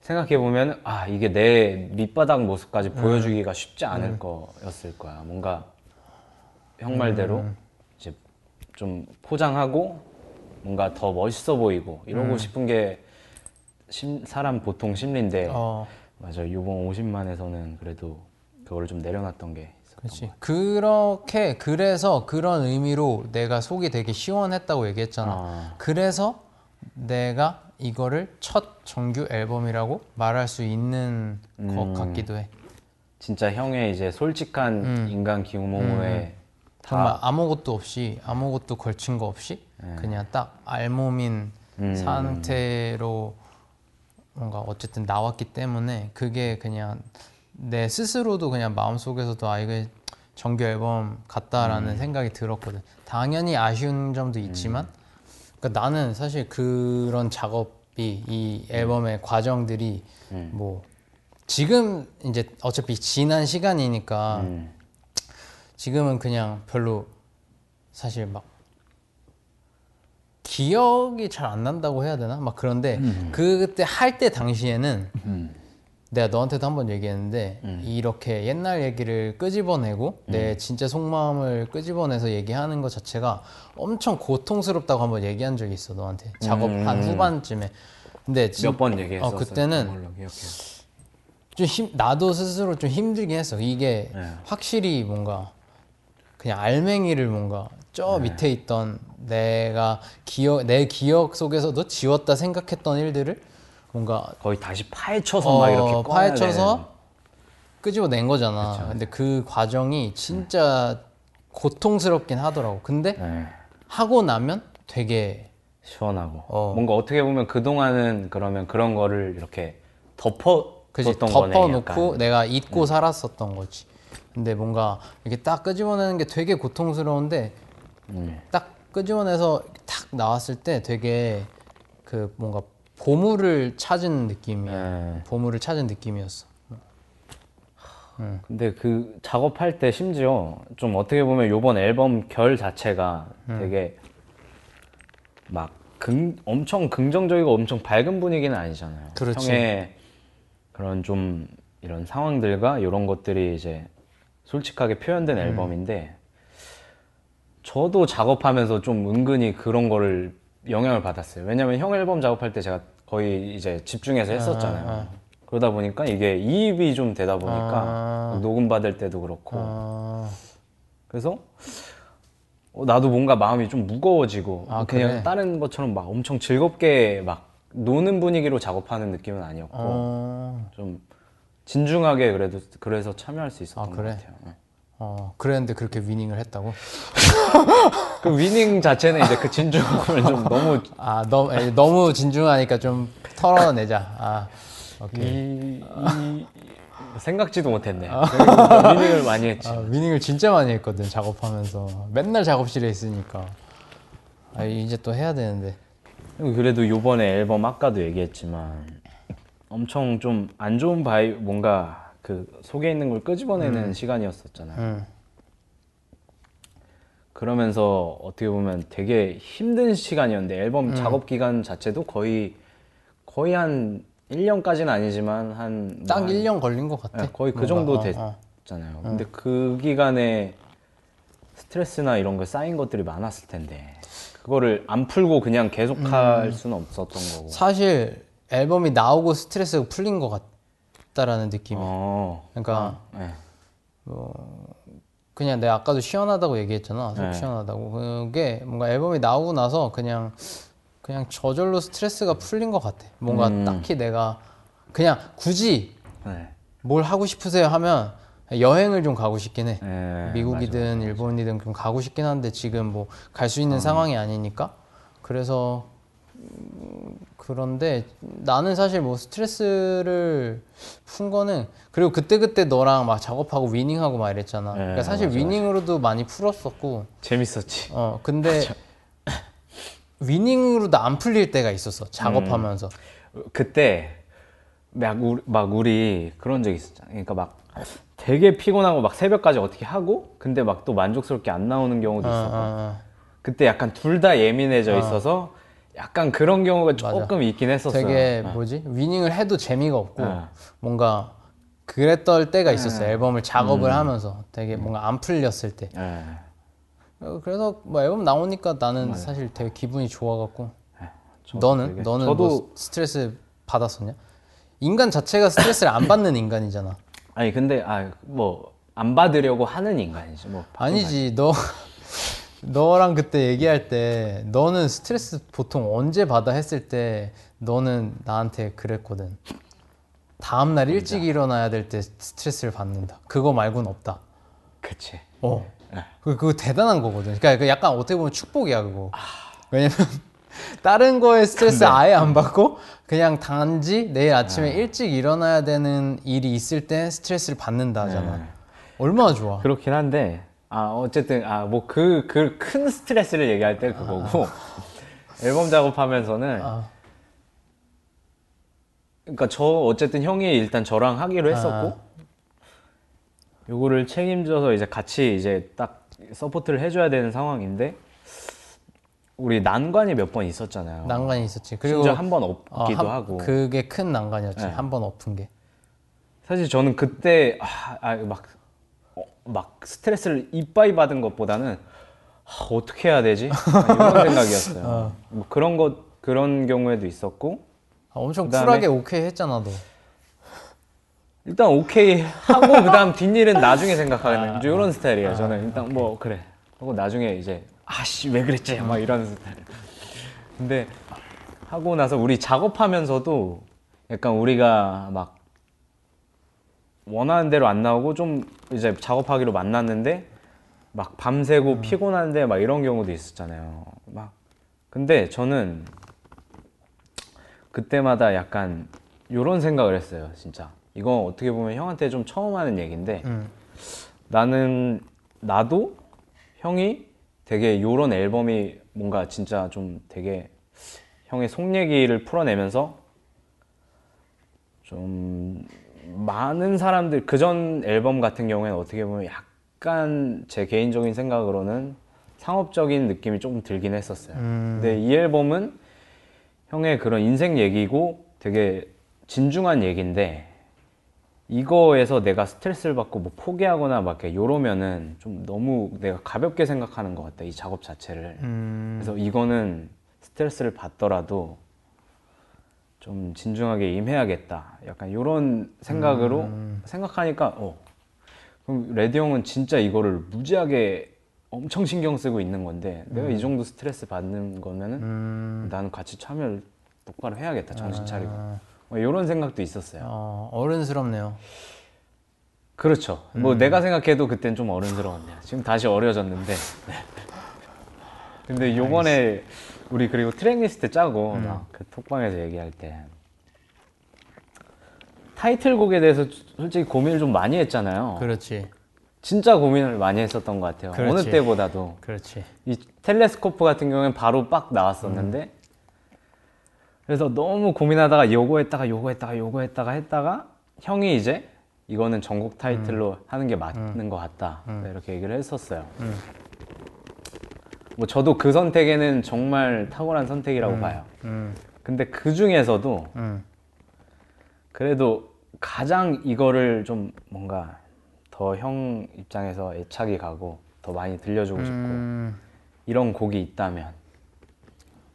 생각해 보면 아 이게 내 밑바닥 모습까지 보여주기가 쉽지 않을 거였을 거야. 뭔가 형 말대로 이제 좀 포장하고 뭔가 더 멋있어 보이고 이러고 싶은 게 심- 사람 보통 심리인데 어, 맞아 이번 50만에서는 그래도 그거를 좀 내려놨던 게 그렇지. 그렇게 그래서 그런 의미로 내가 속이 되게 시원했다고 얘기했잖아. 아. 그래서 내가 이거를 첫 정규 앨범이라고 말할 수 있는 것 같기도 해. 진짜 형의 이제 솔직한 음. 인간 기모모에 정말 아무것도 없이 아무것도 걸친 거 없이 그냥 딱 알몸인 음. 상태로 뭔가 어쨌든 나왔기 때문에 그게 그냥 내 스스로도 그냥 마음속에서도 아 이거 정규 앨범 같다라는 생각이 들었거든. 당연히 아쉬운 점도 있지만 그러니까 나는 사실 그런 작업이 이 앨범의 과정들이 뭐 지금 이제 어차피 지난 시간이니까 음. 지금은 그냥 별로 사실 막 기억이 잘 안 난다고 해야 되나? 막 그런데 그때 할 때 당시에는 내가 너한테도 한번 얘기했는데 이렇게 옛날 얘기를 끄집어내고 내 진짜 속마음을 끄집어내서 얘기하는 것 자체가 엄청 고통스럽다고 한번 얘기한 적이 있어 너한테 작업 한 후반쯤에 근데 진- 몇번 얘기했었어. 어, 그때는. 좀 힘, 나도 스스로 좀 힘들긴 했어. 이게 네. 확실히 뭔가 그냥 알맹이를 뭔가 저 네. 밑에 있던 내가 기억 내 기억 속에서도 지웠다 생각했던 일들을 뭔가 거의 다시 파헤쳐서 막 이렇게 어, 꺼내야 파헤쳐서 끄집어낸 거잖아. 근데 그 과정이 진짜 고통스럽긴 하더라고. 근데. 네. 하고 나면 되게 시원하고 어. 뭔가 어떻게 보면 그 동안은 그러면 그런 거를 이렇게 덮어 그지 뒀던 거네. 덮어놓고 약간. 음. 내가 잊고 살았었던 거지. 근데 뭔가 이렇게 딱 끄집어내는 게 되게 고통스러운데 음. 딱 끄집어내서 탁 나왔을 때 되게 그 뭔가 보물을 찾은 느낌이야. 네. 보물을 찾은 느낌이었어. 근데 그 작업할 때 심지어 좀 어떻게 보면 요번 앨범 결 자체가 음. 되게 막 긍, 엄청 긍정적이고 엄청 밝은 분위기는 아니잖아요. 그렇지. 형의 그런 좀 이런 상황들과 이런 것들이 이제 솔직하게 표현된 음. 앨범인데 저도 작업하면서 좀 은근히 그런 거를 영향을 받았어요. 왜냐면 형 앨범 작업할 때 제가 거의 이제 집중해서 했었잖아요. 그러다 보니까 이게 이입이 좀 되다 보니까 녹음 받을 때도 그렇고 어, 그래서 어, 나도 뭔가 마음이 좀 무거워지고 아, 그냥 그래? 다른 것처럼 막 엄청 즐겁게 막 노는 분위기로 작업하는 느낌은 아니었고 어, 좀 진중하게 그래도 그래서 참여할 수 있었던 아, 그래? 것 같아요. 응. 어, 그랬는데 그렇게 위닝을 했다고? 그 위닝 자체는 이제 그 진중함을 좀 너무 아, 너무, 에, 너무 진중하니까 좀 털어내자. 아, 오케이. 이, 이 생각지도 못했네. 위닝을 많이 했지. 아, 위닝을 진짜 많이 했거든 작업하면서 맨날 작업실에 있으니까 아 이제 또 해야 되는데 그래도 요번에 앨범 아까도 얘기했지만 엄청 좀 안 좋은 바이 뭔가 그 속에 있는 걸 끄집어내는 시간이었었잖아요. 음. 그러면서 어떻게 보면 되게 힘든 시간이었는데 앨범 작업 기간 자체도 거의 거의 한 1년까지는 아니지만 한딱뭐 한- 1년 걸린 것 같아. 네, 거의 그 정도 어, 됐- 어. 잖아요. 근데 그 기간에 스트레스나 이런 거 쌓인 것들이 많았을 텐데 그거를 안 풀고 그냥 계속 할 수는 없었던 거고. 사실 앨범이 나오고 스트레스가 풀린 것 같 다라는 느낌이. 어. 그러니까 네. 그냥 내가 아까도 시원하다고 얘기했잖아. 속 네. 시원하다고. 그게 뭔가 앨범이 나오고 나서 그냥 그냥 저절로 스트레스가 풀린 것 같아. 뭔가 음. 딱히 내가 그냥 굳이 네. 뭘 하고 싶으세요 하면 여행을 좀 가고 싶긴 해. 네, 미국이든 일본이든 좀 가고 싶긴 한데 지금 뭐 갈 수 있는 상황이 아니니까 그래서 음, 그런데 나는 사실 뭐 스트레스를 푼 거는 그리고 그때 그때 너랑 막 작업하고 위닝하고 막 이랬잖아. 네, 그러니까 사실 맞아, 위닝으로도 많이 풀었었고 재밌었지. 어 근데 위닝으로도 안 풀릴 때가 있었어 작업하면서. 그때 막 우리, 막 우리 그런 적 있었잖아. 그러니까 막 되게 피곤하고 막 새벽까지 어떻게 하고 근데 막 또 만족스럽게 안 나오는 경우도 어, 있었고. 어, 그때 약간 둘 다 예민해져 있어서 약간 그런 경우가 조금 있긴 어. 했었어요. 되게 어. 뭐지 위닝을 해도 재미가 없고 어. 뭔가 그랬던 때가 있었어 요 네. 앨범을 음. 작업을 하면서 되게 뭔가 안 풀렸을 때 예. 어, 그래서 뭐 앨범 나오니까 나는 사실 되게 기분이 좋아갖고 너는 되게- 너는 저도- 뭐 스트레스 받았었냐 인간 자체가 스트레스를 안 받는 인간이잖아 아니 근데 아 뭐 안 받으려고 하는 인간이지 뭐. 아니지 너 너랑 그때 얘기할 때 너는 스트레스 보통 언제 받아 했을 때 너는 나한테 그랬거든. 다음 날 일찍 일어나야 될 때 스트레스를 받는다. 그거 말고는 없다. 그치. 어. 그 그거 대단한 거거든. 그러니까 그 약간 어떻게 보면 축복이야 그거. 왜냐면 다른 거에 스트레스 아예 안 받고 그냥 단지 내일 아침에 일찍 일어나야 되는 일이 있을 때 스트레스를 받는다 하잖아. 네. 얼마나 좋아. 그렇긴 한데 아 어쨌든 아 뭐 그 그 큰 스트레스를 얘기할 때 그거고 앨범 작업하면서는 아. 그러니까 저 어쨌든 형이 일단 저랑 하기로 했었고 요거를 책임져서 이제 같이 이제 딱 서포트를 해줘야 되는 상황인데 우리 난관이 몇 번 있었잖아요. 난관이 있었지. 그리고 심지어 한번 어, 엎기도 한- 하고. 그게 큰 난관이었지. 네. 한번 엎은 게. 사실 저는 그때 아, 아, 막, 어, 막 스트레스를 이빠이 받은 것보다는 아, 어떻게 해야 되지? 아, 이런 생각이었어요. 뭐 그런 것 그런 경우에도 있었고 아, 엄청 그다음에- 쿨하게 오케이 했잖아 너. 일단 오케이 하고 그다음 뒷일은 나중에 생각하는 이런 스타일이에요. 저는 일단 뭐 그래 하고 나중에 이제 아씨 왜 그랬지 막 이런 스타일. 근데 하고 나서 우리 작업하면서도 약간 우리가 막 원하는 대로 안 나오고 좀 이제 작업하기로 만났는데 막 밤새고 피곤한데 막 이런 경우도 있었잖아요. 막 근데 저는 그때마다 약간 요런 생각을 했어요, 진짜. 이거 어떻게 보면 형한테 좀 처음 하는 얘기인데 음. 나는 나도 형이 되게 요런 앨범이 뭔가 진짜 좀 되게 형의 속 얘기를 풀어내면서 좀 많은 사람들 그 전 앨범 같은 경우에는 어떻게 보면 약간 제 개인적인 생각으로는 상업적인 느낌이 조금 들긴 했었어요. 근데 이 앨범은 형의 그런 인생 얘기고 되게 진중한 얘기인데 이거에서 내가 스트레스를 받고 뭐 포기하거나 막 이렇게 요러면은 좀 너무 내가 가볍게 생각하는 것 같다 이 작업 자체를 음. 그래서 이거는 스트레스를 받더라도 좀 진중하게 임해야겠다 약간 요런 생각으로 생각하니까 어 그럼 레디 형은 진짜 이거를 무지하게 엄청 신경 쓰고 있는 건데 내가 이 정도 스트레스 받는 거면은 음. 나는 같이 참여를 똑바로 해야겠다 정신 차리고 아, 뭐 이런 생각도 있었어요. 어, 어른스럽네요. 그렇죠. 뭐 내가 생각해도 그땐 좀 어른스러웠네요. 지금 다시 어려졌는데. 근데 요번에 우리 그리고 트랙리스트 짜고 막 그 톡방에서 얘기할 때 타이틀곡에 대해서 솔직히 고민을 좀 많이 했잖아요. 그렇지. 진짜 고민을 많이 했었던 것 같아요. 그렇지. 어느 때보다도. 그렇지. 이 텔레스코프 같은 경우는 바로 빡 나왔었는데 그래서 너무 고민하다가 요거 했다가 요거 했다가 요거 했다가 했다가 형이 이제 이거는 전국 타이틀로 하는 게 맞는 것 같다 이렇게 얘기를 했었어요. 뭐 저도 그 선택에는 정말 탁월한 선택이라고 봐요. 음, 근데 그 중에서도 음, 그래도 가장 이거를 좀 뭔가 더 형 입장에서 애착이 가고 더 많이 들려주고 싶고 음, 이런 곡이 있다면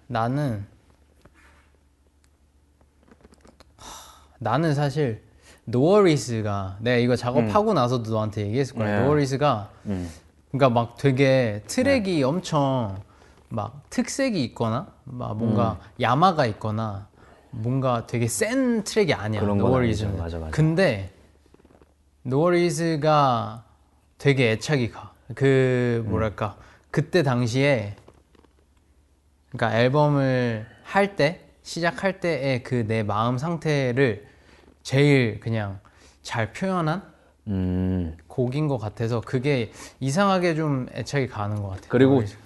나는 하, 나는 사실 노어리스가 내가 이거 작업하고 나서도 너한테 얘기했을 거야. 네. 노어리스가 음. 그러니까 막 되게 트랙이 엄청 막 특색이 있거나 막 뭔가 음. 야마가 있거나 뭔가 되게 센 트랙이 아니야. 그런 건 노어리즈는. 아니죠. 맞아, 맞아. 근데 노어리즈가 되게 애착이 가. 그 음. 뭐랄까 그때 당시에 그러니까 앨범을 할 때 시작할 때의 그 내 마음 상태를 제일 그냥 잘 표현한 음. 곡인 것 같아서 그게 이상하게 좀 애착이 가는 것 같아요. 그리고 No Worries.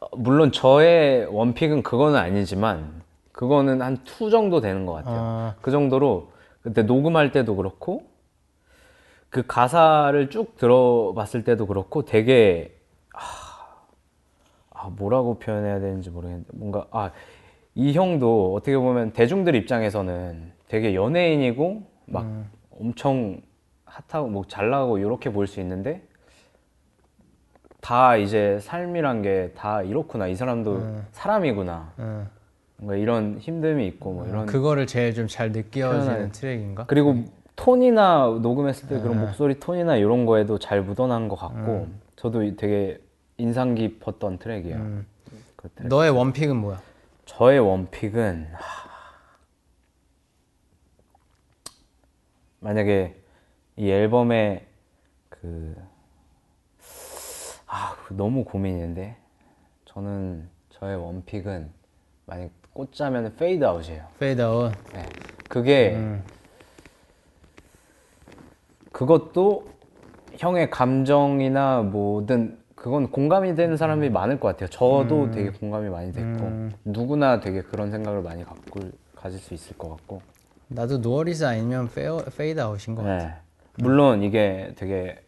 어, 물론 저의 one pick은 그거는 아니지만 그거는 한 two 정도 되는 것 같아요. 어. 그 정도로 그때 녹음할 때도 그렇고 그 가사를 쭉 들어봤을 때도 그렇고 되게 아, 아, 뭐라고 표현해야 되는지 모르겠는데 뭔가 아 이 형도 어떻게 보면 대중들 입장에서는 되게 연예인이고 막 엄청 핫하고 뭐 잘나가고 이렇게 볼 수 있는데 다 이제 삶이란 게 다 이렇구나 이 사람도 사람이구나 응. 뭔가 이런 힘듦이 있고 뭐 이런 그거를 제일 좀 잘 느껴지는 트랙인가? 그리고 톤이나 녹음했을 때 그런 목소리 톤이나 이런 거에도 잘 묻어난 것 같고 저도 되게 인상 깊었던 트랙이에요. 그 트랙. 너의 원픽은 뭐야? 저의 원픽은 하, 만약에 이 앨범에 그 아, 너무 고민인데 저는 저의 one pick은 만약 꽂자면 Fade Out이에요. Fade Out. 네. 그게 그것도 형의 감정이나 뭐든 그건 공감이 되는 사람이 많을 것 같아요. 저도 되게 공감이 많이 됐고 누구나 되게 그런 생각을 많이 갖고 가질 수 있을 것 같고. 나도 No Worries 아니면 페어, Fade Out인 것 같아. 네. 물론 이게 되게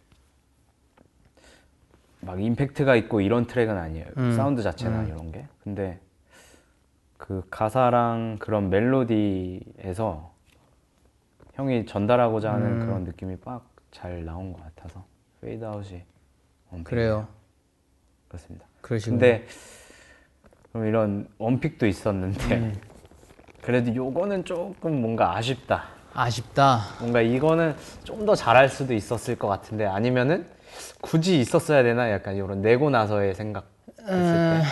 막 임팩트가 있고 이런 트랙은 아니에요. 사운드 자체나 이런 게. 근데 그 가사랑 그런 멜로디에서 형이 전달하고자 하는 그런 느낌이 빡 잘 나온 것 같아서 Fade Out이. 그래요. 그렇습니다. 그러시군요. 근데 그럼 이런 원픽도 있었는데 그래도 요거는 조금 뭔가 아쉽다. 아쉽다. 뭔가 이거는 좀 더 잘할 수도 있었을 것 같은데 아니면은 굳이 있었어야 되나 약간 이런 내고 나서의 생각 때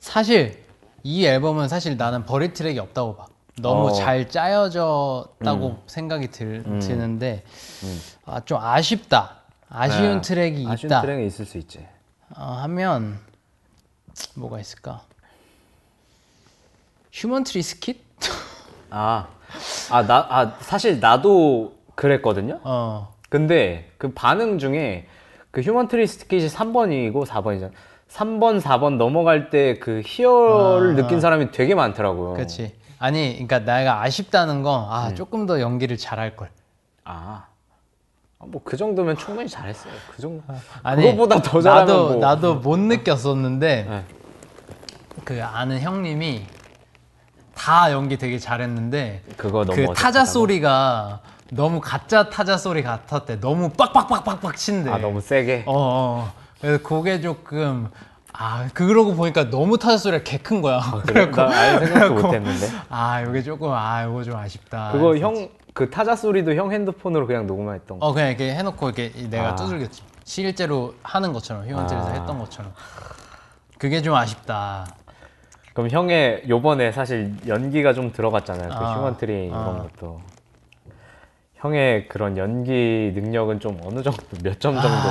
사실 이 앨범은 사실 나는 버릴 트랙이 없다고 봐. 너무 어. 잘 짜여졌다고 생각이 들, 드는데 아, 좀 아쉽다. 아쉬운 네. 트랙이 아쉬운 있다. 트랙이 있을 수 있지. 어, 하면 뭐가 있을까? 휴먼 트리 skit? 아, 아, 나, 아, 사실 나도 그랬거든요? 어. 근데 그 반응 중에 그 휴먼트리 skit이 3번이고 4번이잖아. 3번, 4번 넘어갈 때 그 희열을 느낀 사람이 되게 많더라고요. 그렇지. 아니, 그러니까 내가 아쉽다는 건 아, 조금 더 연기를 잘할 걸. 아. 뭐 그 정도면 충분히 잘했어요. 그 정도. 아니, 그거보다 더 잘하면 나도 뭐. 나도 못 느꼈었는데 네. 그 아는 형님이 다 연기 되게 잘했는데 그거 너무 그 타자 어색하다고? 소리가 너무 가짜 타자 소리 같았대. 너무 빡빡빡빡빡 친대. 아, 너무 세게. 어, 어. 그래서 그게 조금 아 그러고 보니까 너무 타자 소리가 개 큰 거야. 그래? 나 아예 생각도 못 했는데. 아 이게 조금 아 이거 좀 아쉽다. 그거 형, 그 타자 소리도 형 핸드폰으로 그냥 녹음했던 거. 어 그냥 이렇게 해놓고 이렇게 내가 아. 두들겼지. 실제로 하는 것처럼 휴먼트리에서 아. 했던 것처럼. 그게 좀 아쉽다. 그럼 형의 요번에 사실 연기가 좀 들어갔잖아요. 그 아. 휴먼 트리 아. 이런 것도. 형의 그런 연기 능력은 좀 어느 정도, 몇 점 정도?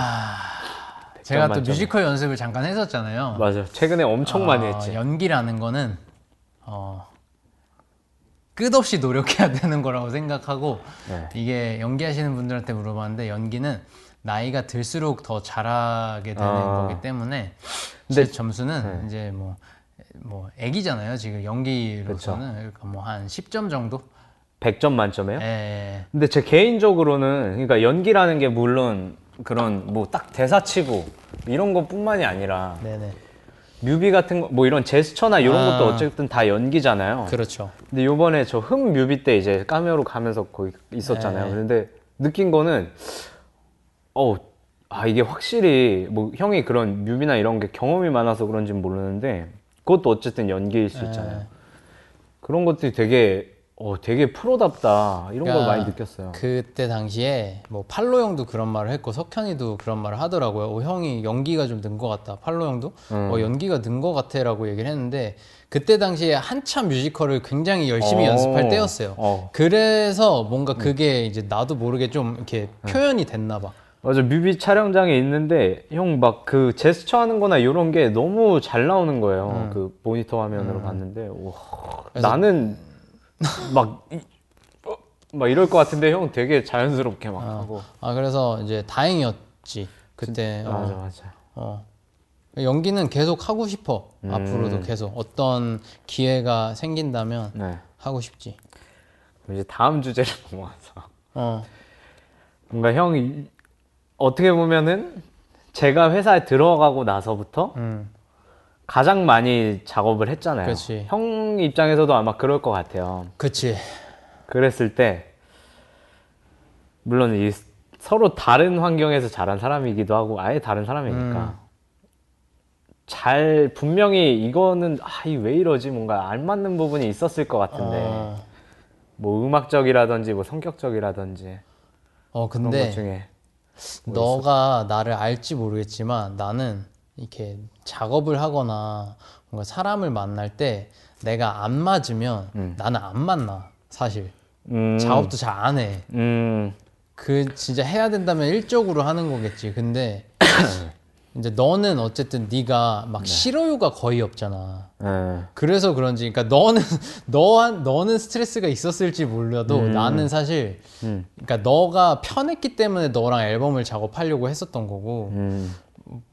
제가 또. 뮤지컬 연습을 잠깐 했었잖아요. 맞아. 최근에 엄청 많이 어, 했지. 연기라는 거는 어, 끝없이 노력해야 되는 거라고 생각하고 네. 이게 연기하시는 분들한테 물어봤는데 연기는 나이가 들수록 더 잘하게 되는 아. 거기 때문에 근데- 제 점수는 네. 이제 뭐 뭐 애기잖아요 지금 연기로서는 그러니까 뭐 한 10점 정도 100점 만점에요? 예. 근데 제 개인적으로는 그러니까 연기라는 게 물론 그런 뭐 딱 대사 치고 이런 것뿐만이 아니라 네네 뮤비 같은 거 뭐 이런 제스처나 이런 아. 것도 어쨌든 다 연기잖아요. 그렇죠 근데 요번에 저 흠 뮤비 때 이제 카메오로 가면서 거기 있었잖아요. 네. 근데 느낀 거는 어, 아 이게 확실히 뭐 형이 그런 뮤비나 이런 게 경험이 많아서 그런지는 모르는데 그것도 어쨌든 연기일 수 있잖아요. 네. 그런 것들이 되게 어 되게 프로답다 이런 걸 그러니까 많이 느꼈어요. 그때 당시에 뭐 팔로 형도 그런 말을 했고 석현이도 그런 말을 하더라고요. 어, 형이 연기가 좀 는 것 같다. 팔로 형도 음. 어, 연기가 는 것 같아라고 얘기를 했는데 그때 당시에 한참 뮤지컬을 굉장히 열심히 어. 연습할 때였어요. 어. 그래서 뭔가 그게 이제 나도 모르게 좀 이렇게 표현이 됐나 봐. 맞아 뮤비 촬영장에 있는데 형 막 그 제스처 하는 거나 이런 게 너무 잘 나오는 거예요 그 모니터 화면으로 봤는데 와 그래서- 나는 막, 이, 어, 막 이럴 것 같은데 형 되게 자연스럽게 막 어. 하고 아 그래서 이제 다행이었지 그때. 어. 맞아 맞아 어. 연기는 계속 하고 싶어. 음. 앞으로도 계속 어떤 기회가 생긴다면 네 하고 싶지. 이제 다음 주제를 넘어가서 어. 뭔가 형이 어떻게 보면은 제가 회사에 들어가고 나서부터 음. 가장 많이 작업을 했잖아요 그치. 형 입장에서도 아마 그럴 것 같아요 그치. 그랬을 때 물론 이 서로 다른 환경에서 자란 사람이기도 하고 아예 다른 사람이니까 음. 잘 분명히 이거는 아이 왜 이러지 뭔가 안 맞는 부분이 있었을 것 같은데 어, 뭐 음악적이라든지 뭐 성격적이라든지 어 그런 근데 것 중에 너가 나를 알지 모르겠지만 나는 이렇게 작업을 하거나 뭔가 사람을 만날 때 내가 안 맞으면 음. 나는 안 만나 사실 음, 작업도 잘 안 해. 음, 그 진짜 해야 된다면 일적으로 하는 거겠지. 근데 이제 너는 어쨌든 네가 네. 막 싫어요가 거의 없잖아. 예. 그래서 그런지, 그러니까 너는 너한 너는 스트레스가 있었을지 몰라도 나는 사실, 음. 그러니까 너가 편했기 때문에 너랑 앨범을 작업하려고 했었던 거고 음.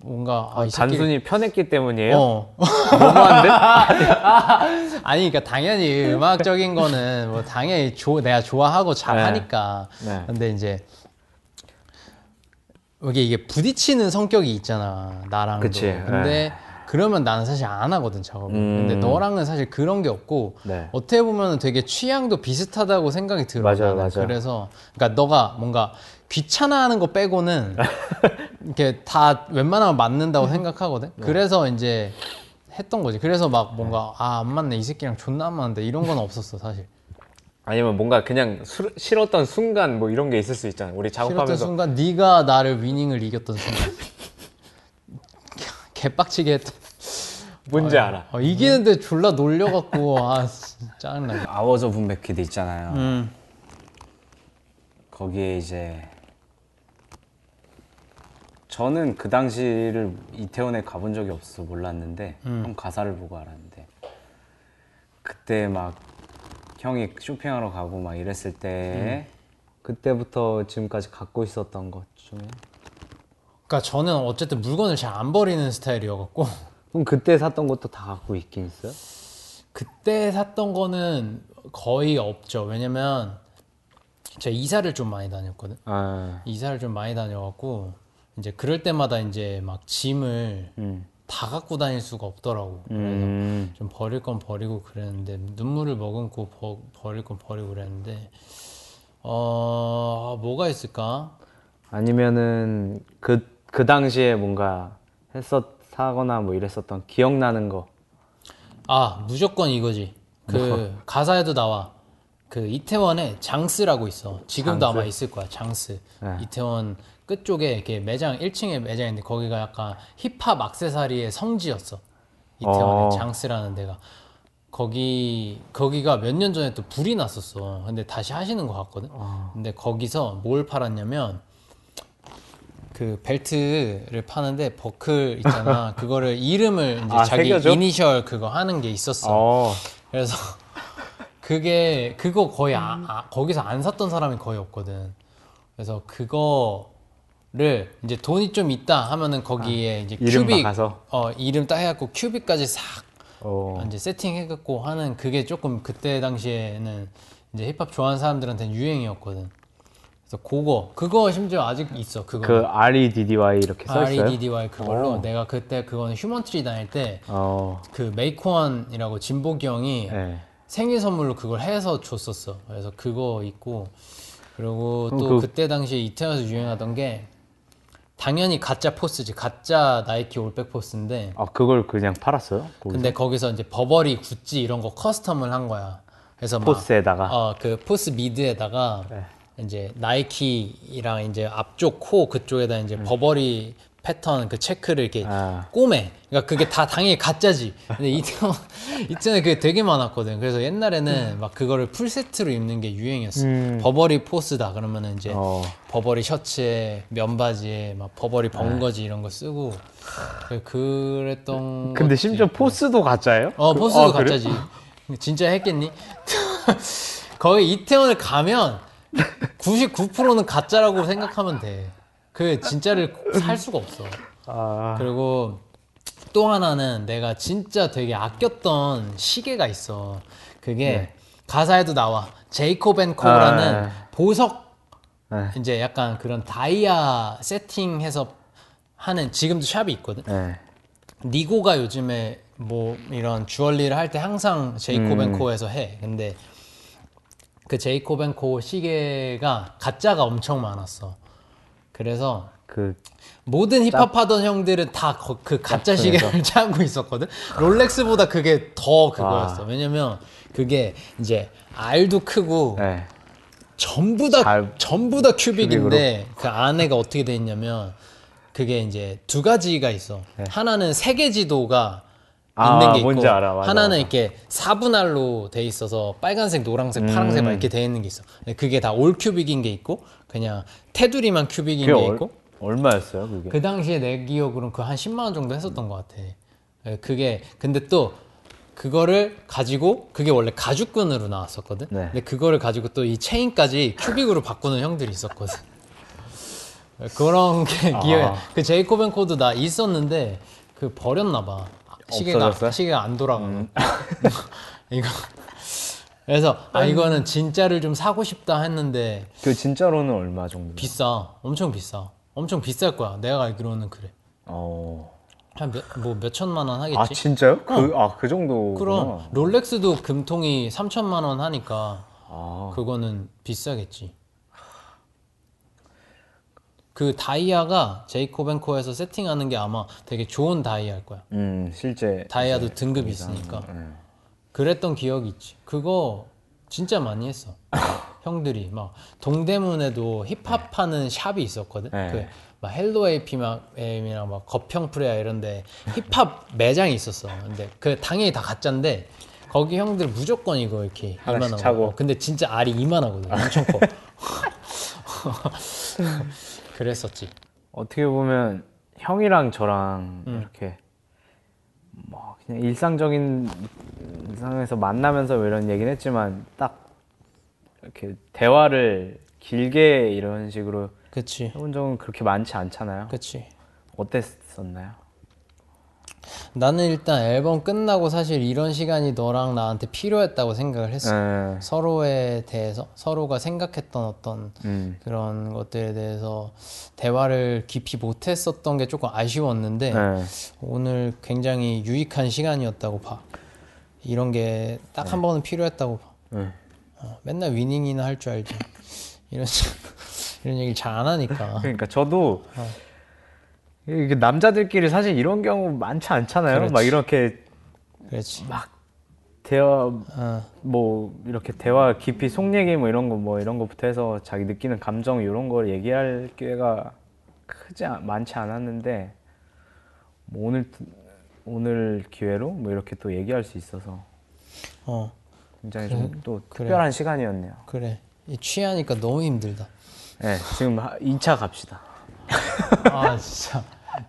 뭔가 아, 이 새끼- 단순히 편했기 때문이에요? 어 너무한데? 아니 그러니까 당연히 음악적인 거는 뭐 당연히 조, 내가 좋아하고 잘 네. 하니까 네. 근데 이제 이게 이게 부딪히는 성격이 있잖아 나랑 도 그치, 근데 그러면 나는 사실 안 하거든 작업을 음. 근데 너랑은 사실 그런 게 없고 네. 어떻게 보면 되게 취향도 비슷하다고 생각이 들어 맞아요, 나는. 맞아요. 그래서 그러니까 너가 뭔가 귀찮아하는 거 빼고는 이렇게 다 웬만하면 맞는다고 생각하거든. 네. 그래서 이제 했던 거지. 그래서 막 뭔가 아 안 맞네 이 새끼랑 존나 안 맞는데 이런 건 없었어 사실. 아니면 뭔가 그냥 수- 싫었던 순간 뭐 이런 게 있을 수 있잖아요. 우리 싫었던 작업하면서 순간 네가 나를 위닝을 이겼던 순간. 개빡치게 했던. 뭔지 알아. 어, 이기는데 졸라 놀려갖고 아 짜증나. 아워즈 오브 맥키드 있잖아요. 음. 거기에 이제 저는 그 당시를 이태원에 가본 적이 없어서 몰랐는데 형 가사를 보고 알았는데 그때 막 형이 쇼핑하러 가고 막 이랬을 때 그때부터 지금까지 갖고 있었던 것 중에 그러니까 저는 어쨌든 물건을 잘 안 버리는 스타일이어갖고 그럼 그때 샀던 것도 다 갖고 있긴 있어요? 그때 샀던 거는 거의 없죠. 왜냐면 제가 이사를 좀 많이 다녔거든. 아, 이사를 좀 많이 다녀갖고 이제 그럴 때마다 이제 막 짐을 음. 다 갖고 다닐 수가 없더라고. 그래서 음. 좀 버릴 건 버리고 그랬는데 눈물을 머금고 버, 버릴 건 버리고 그랬는데 어 뭐가 있을까? 아니면은 그, 그 당시에 뭔가 했었, 사거나 뭐 이랬었던 기억나는 거. 아 무조건 이거지. 그 가사에도 나와. 그 이태원에 장스라고 있어. 지금도 아마 있을 거야. 장스. 네. 이태원 끝쪽에 이렇게 매장 1층에 매장인데 거기가 약간 힙합 악세사리의 성지였어. 이태원에 어. 장스라는 데가. 거기 거기가 몇 년 전에 또 불이 났었어. 근데 다시 하시는 것 같거든. 근데 거기서 뭘 팔았냐면 그 벨트를 파는데 버클 있잖아. 그거를 이름을 이제 아, 자기 새겨줘? 이니셜 그거 하는 게 있었어. 어. 그래서 그게 그거 거의 아, 아, 거기서 안 샀던 사람이 거의 없거든. 그래서 그거 를 이제 돈이 좀 있다 하면은 거기에 이제 이름 큐빅 박아서? 어 이름 딱 해갖고 큐빅까지 싹 어. 이제 세팅해갖고 하는 그게 조금 그때 당시에는 이제 힙합 좋아하는 사람들한테는 유행이었거든. 그래서 그거 그거 심지어 아직 있어 그거. 그 R E D D Y 이렇게 써 있어요? REDDY 그걸로 어. 내가 그때 그거는 휴먼트리 다닐 때 어. 그 메이크원이라고 진복이 형이 네. 생일 선물로 그걸 해서 줬었어. 그래서 그거 있고 그리고 또 그- 그... 때 당시에 이태원에서 유행하던 게 당연히 가짜 포스지 가짜 나이키 올백 포스인데 아 그걸 그냥 팔았어요? 거기서? 근데 거기서 이제 버버리 구찌 이런 거 custom을 한 거야. 그래서 막 포스에다가? 어그 포스 mid에다가 네. 이제 나이키랑 이제 앞쪽 코 그쪽에다 이제 버버리 패턴 그 체크를 이렇게 음. 아. 꼬매. 그러니까 그게 다 당연히 가짜지. 근데 이태원 이태원에 그게 되게 많았거든. 그래서 옛날에는 막 그거를 풀 세트로 입는 게 유행이었어. 음. 버버리 포스다 그러면은 이제 어. 버버리 셔츠에 면바지에 막 버버리 벙거지 이런 거 쓰고 그- 그랬던 근데 심지어 있고. 포스도 가짜예요? 어 그- 포스도 아, 그래? 가짜지 진짜 했겠니? 거의 이태원을 가면 99%는 가짜라고 생각하면 돼 그 진짜를 살 수가 없어 아, 그리고 또 하나는 내가 진짜 되게 아꼈던 시계가 있어 그게 가사에도 나와 제이콥 앤 코라는 아, 네. 보석 네. 이제 약간 그런 다이아 세팅해서 하는 지금도 shop이 있거든 네. 니고가 요즘에 뭐 이런 주얼리를 할 때 항상 제이콥 음. 앤 코에서 해. 근데 그 제이콥 앤코 시계가 가짜가 엄청 많았어. 그래서 그 모든 힙합 하던 형들은 다 그 가짜 시계를 짜고 있었거든. 롤렉스보다 그게 더 그거였어. 왜냐면 그게 이제 알도 크고 네. 전부 다 잘- 전부 다 큐빅인데 그 안에가 어떻게 돼 있냐면 그게 이제 두 가지가 있어. 하나는 세계 지도가 네. 아, 있는 게 있고 알아. 맞아, 하나는 맞아. 이렇게 사분할로 돼 있어서 빨간색, 노란색, 파란색 음. 막 이렇게 돼 있는 게 있어. 근데 그게 다 올 큐빅인 게 있고 그냥 테두리만 큐빅인 게 얼, 있고 얼마였어요 그게? 그 당시에 내 기억으로는 그 한 10만 원 정도 했었던 것 같아. 예, 그게 근데 또 그거를 가지고 그게 원래 가죽끈으로 나왔었거든. 네. 근데 그거를 가지고 또 이 체인까지 큐빅으로 바꾸는 형들이 있었거든. 예, 그런 게 아. 기억에 그 Jacob & Co도 나 있었는데 그 버렸나 봐. 시계가 없어졌어요? 음. 시계가 안 돌아가고 이거 그래서 아 이거는 진짜를 좀 사고 싶다 했는데 그 진짜로는 얼마 정도? 비싸 엄청 비싸 엄청 비쌀 거야 내가 알기로는 그래 어. 한뭐몇 천만 원 하겠지? 아 진짜요? 그 아 그 정도. 그럼 롤렉스도 금통이 3천만 원 하니까 아. 그거는 비싸겠지. 그 다이아가 제이콥 앤코에서 세팅하는 게 아마 되게 좋은 다이아일 거야. 음 실제 다이아도 이제 등급이 그 이상, 있으니까. 네. 그랬던 기억이 있지. 그거 진짜 많이 했어. 형들이 막 동대문에도 힙합 하는 샵이 있었거든. 네. 그막 Hello apM이랑 막 거평 프레야 이런데 힙합 매장이 있었어. 근데 그 당연히 다 가짜인데 거기 형들 무조건 이거 이렇게 하나씩 이만한 차고. 거. 근데 진짜 알이 이만하거든. 엄청 커. 그랬었지. 어떻게 보면 형이랑 저랑 음. 이렇게 뭐 그냥 일상적인 상황에서 만나면서 뭐 이런 얘기는 했지만 딱 이렇게 대화를 길게 이런 식으로 그치. 해본 적은 그렇게 많지 않잖아요. 그치. 어땠었나요? 나는 일단 앨범 끝나고 사실 이런 시간이 너랑 나한테 필요했다고 생각을 했어. 네. 서로에 대해서 서로가 생각했던 어떤 음. 그런 것들에 대해서 대화를 깊이 못했었던 게 조금 아쉬웠는데 네. 오늘 굉장히 유익한 시간이었다고 봐. 이런 게 딱 한 번은 필요했다고 봐. 네. 어, 맨날 위닝이나 할 줄 알지. 이런 이런 얘기 잘안 하니까. 그러니까 저도 이게 남자들끼리 사실 이런 경우 많지 않잖아요. 그렇지. 막 이렇게 그렇지. 대화 어, 뭐 이렇게 대화 깊이 속 얘기 뭐 이런 거 뭐 이런 거부터 해서 자기 느끼는 감정 이런 걸 얘기할 기회가 크지 않- 많지 않았는데 뭐 오늘 오늘 기회로 뭐 이렇게 또 얘기할 수 있어서 어, 굉장히 좀또 그래. 특별한 시간이었네요. 그래. 이 취하니까 너무 힘들다. 네, 지금 2차 갑시다. 아 진짜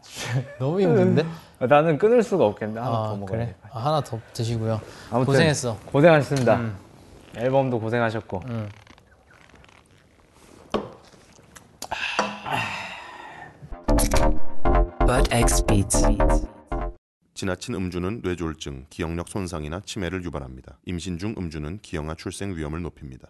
너무 힘든데? 나는 끊을 수가 없겠는데 하나 아더 먹어야 그래? 돼. 아, 하나 더 드시고요. 아무튼 고생했어. 고생하셨습니다. 음. 앨범도 고생하셨고. X Beats. 지나친 음주는 뇌졸중, 기억력 손상이나 치매를 유발합니다. 임신 중 음주는 기형아 출생 위험을 높입니다.